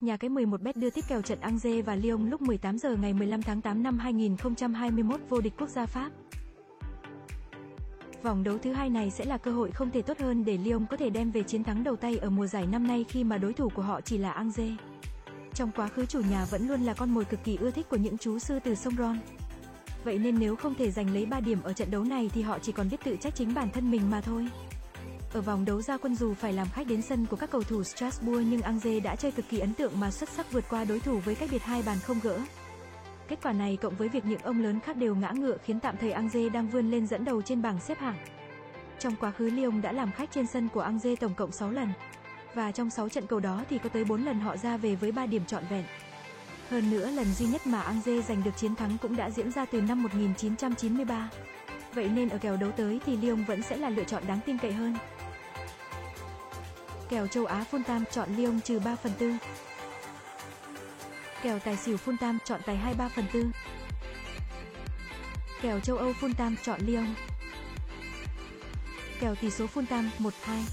Nhà cái 11 bet đưa tiếp kèo trận Angers và Lyon lúc 18 giờ ngày 15 tháng 8 năm 2021 vô địch quốc gia Pháp. Vòng đấu thứ hai này sẽ là cơ hội không thể tốt hơn để Lyon có thể đem về chiến thắng đầu tay ở mùa giải năm nay khi mà đối thủ của họ chỉ là Angers. Trong quá khứ chủ nhà vẫn luôn là con mồi cực kỳ ưa thích của những chú sư từ sông Ron. Vậy nên nếu không thể giành lấy 3 điểm ở trận đấu này thì họ chỉ còn biết tự trách chính bản thân mình mà thôi. Ở vòng đấu ra quân dù phải làm khách đến sân của các cầu thủ Strasbourg nhưng Angers đã chơi cực kỳ ấn tượng mà xuất sắc vượt qua đối thủ với cách biệt hai bàn không gỡ. Kết quả này cộng với việc những ông lớn khác đều ngã ngựa khiến tạm thời Angers đang vươn lên dẫn đầu trên bảng xếp hạng. Trong quá khứ Lyon đã làm khách trên sân của Angers tổng cộng 6 lần. Và trong 6 trận cầu đó thì có tới 4 lần họ ra về với 3 điểm trọn vẹn. Hơn nữa, lần duy nhất mà Angers giành được chiến thắng cũng đã diễn ra từ năm 1993. Vậy nên ở kèo đấu tới thì Lyon vẫn sẽ là lựa chọn đáng tin cậy hơn. Kèo châu Á full tam chọn Lyon trừ 3 phần 4. Kèo tài xỉu full tam chọn tài 23 phần 4. Kèo châu Âu full tam chọn Lyon. Kèo tỷ số full tam 1 2.